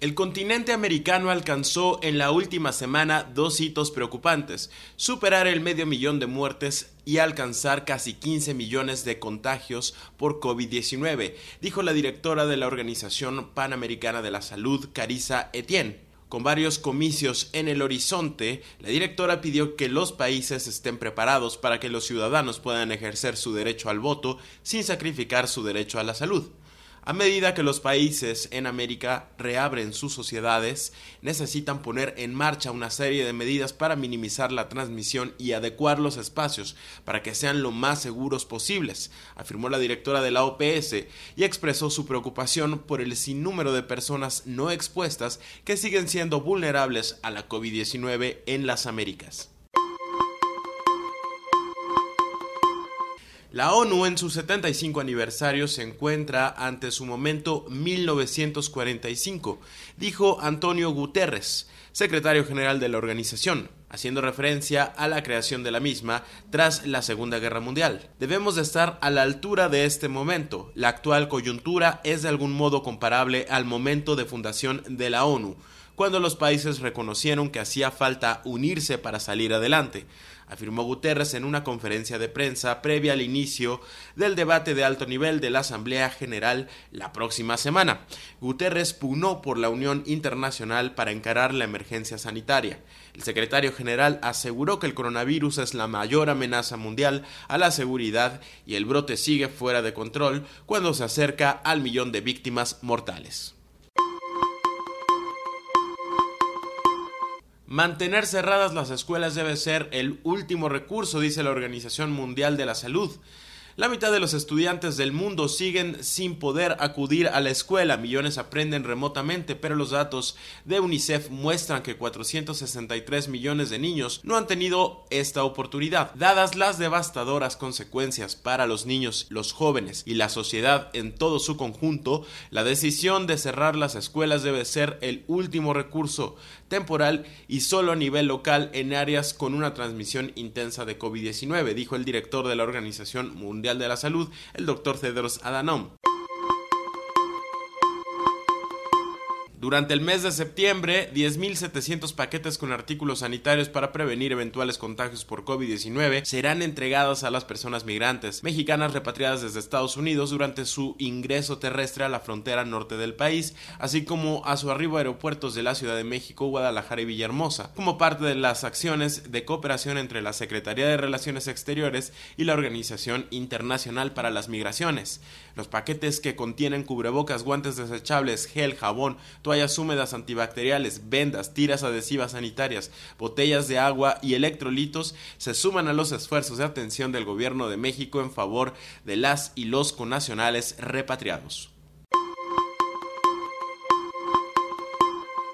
El continente americano alcanzó en la última semana dos hitos preocupantes, superar el medio millón de muertes y alcanzar casi 15 millones de contagios por COVID-19, dijo la directora de la Organización Panamericana de la Salud, Carissa Etienne. Con varios comicios en el horizonte, la directora pidió que los países estén preparados para que los ciudadanos puedan ejercer su derecho al voto sin sacrificar su derecho a la salud. A medida que los países en América reabren sus sociedades, necesitan poner en marcha una serie de medidas para minimizar la transmisión y adecuar los espacios para que sean lo más seguros posibles, afirmó la directora de la OPS y expresó su preocupación por el sinnúmero de personas no expuestas que siguen siendo vulnerables a la COVID-19 en las Américas. La ONU en su 75 aniversario se encuentra ante su momento 1945, dijo Antonio Guterres, secretario general de la organización, haciendo referencia a la creación de la misma tras la Segunda Guerra Mundial. Debemos de estar a la altura de este momento. La actual coyuntura es de algún modo comparable al momento de fundación de la ONU, cuando los países reconocieron que hacía falta unirse para salir adelante afirmó Guterres en una conferencia de prensa previa al inicio del debate de alto nivel de la Asamblea General la próxima semana. Guterres pugnó por la unión internacional para encarar la emergencia sanitaria. El secretario general aseguró que el coronavirus es la mayor amenaza mundial a la seguridad y el brote sigue fuera de control cuando se acerca al millón de víctimas mortales. Mantener cerradas las escuelas debe ser el último recurso, dice la Organización Mundial de la Salud. La mitad de los estudiantes del mundo siguen sin poder acudir a la escuela. Millones aprenden remotamente, pero los datos de UNICEF muestran que 463 millones de niños no han tenido esta oportunidad. Dadas las devastadoras consecuencias para los niños, los jóvenes y la sociedad en todo su conjunto, la decisión de cerrar las escuelas debe ser el último recurso temporal y solo a nivel local en áreas con una transmisión intensa de COVID-19, dijo el director de la Organización Mundial de la Salud, el doctor Cedros Adhanom. Durante el mes de septiembre, 10.700 paquetes con artículos sanitarios para prevenir eventuales contagios por COVID-19 serán entregados a las personas migrantes mexicanas repatriadas desde Estados Unidos durante su ingreso terrestre a la frontera norte del país, así como a su arribo a aeropuertos de la Ciudad de México, Guadalajara y Villahermosa, como parte de las acciones de cooperación entre la Secretaría de Relaciones Exteriores y la Organización Internacional para las Migraciones. Los paquetes que contienen cubrebocas, guantes desechables, gel, jabón, toallas húmedas antibacteriales, vendas, tiras adhesivas sanitarias, botellas de agua y electrolitos se suman a los esfuerzos de atención del gobierno de México en favor de las y los conacionales repatriados.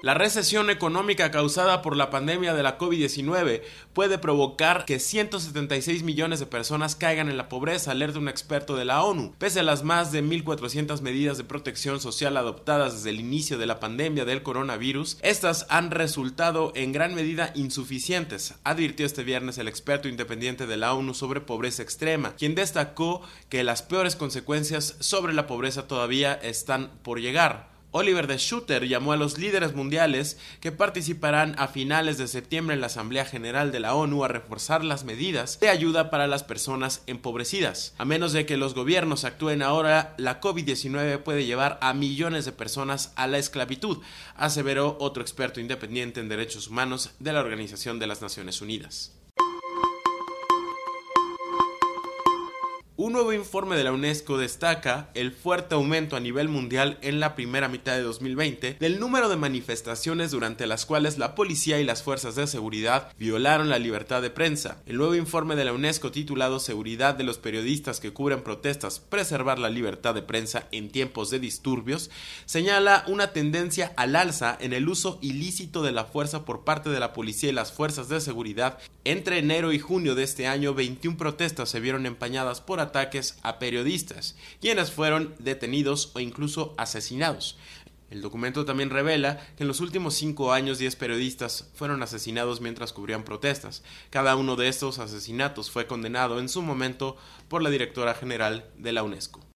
La recesión económica causada por la pandemia de la COVID-19 puede provocar que 176 millones de personas caigan en la pobreza, alerta un experto de la ONU. Pese a las más de 1.400 medidas de protección social adoptadas desde el inicio de la pandemia del coronavirus, estas han resultado en gran medida insuficientes, advirtió este viernes el experto independiente de la ONU sobre pobreza extrema, quien destacó que las peores consecuencias sobre la pobreza todavía están por llegar. Oliver de Schutter llamó a los líderes mundiales que participarán a finales de septiembre en la Asamblea General de la ONU a reforzar las medidas de ayuda para las personas empobrecidas. A menos de que los gobiernos actúen ahora, la COVID-19 puede llevar a millones de personas a la esclavitud, aseveró otro experto independiente en derechos humanos de la Organización de las Naciones Unidas. Un nuevo informe de la UNESCO destaca el fuerte aumento a nivel mundial en la primera mitad de 2020 del número de manifestaciones durante las cuales la policía y las fuerzas de seguridad violaron la libertad de prensa. El nuevo informe de la UNESCO titulado Seguridad de los periodistas que cubren protestas, preservar la libertad de prensa en tiempos de disturbios, señala una tendencia al alza en el uso ilícito de la fuerza por parte de la policía y las fuerzas de seguridad. Entre enero y junio de este año, 21 protestas se vieron empañadas por ataques a periodistas, quienes fueron detenidos o incluso asesinados. El documento también revela que en los últimos cinco años 10 periodistas fueron asesinados mientras cubrían protestas. Cada uno de estos asesinatos fue condenado en su momento por la directora general de la UNESCO.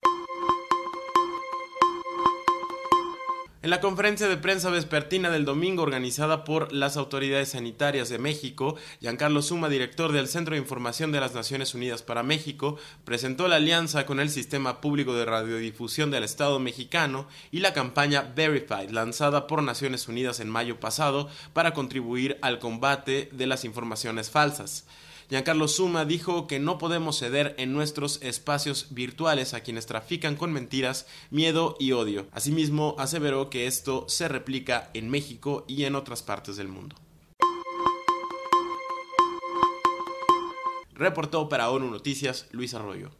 En la conferencia de prensa vespertina del domingo organizada por las autoridades sanitarias de México, Giancarlo Suma, director del Centro de Información de las Naciones Unidas para México, presentó la alianza con el Sistema Público de Radiodifusión del Estado mexicano y la campaña Verified, lanzada por Naciones Unidas en mayo pasado para contribuir al combate de las informaciones falsas. Giancarlo Suma dijo que no podemos ceder en nuestros espacios virtuales a quienes trafican con mentiras, miedo y odio. Asimismo, aseveró que esto se replica en México y en otras partes del mundo. Reportó para ONU Noticias Luis Arroyo.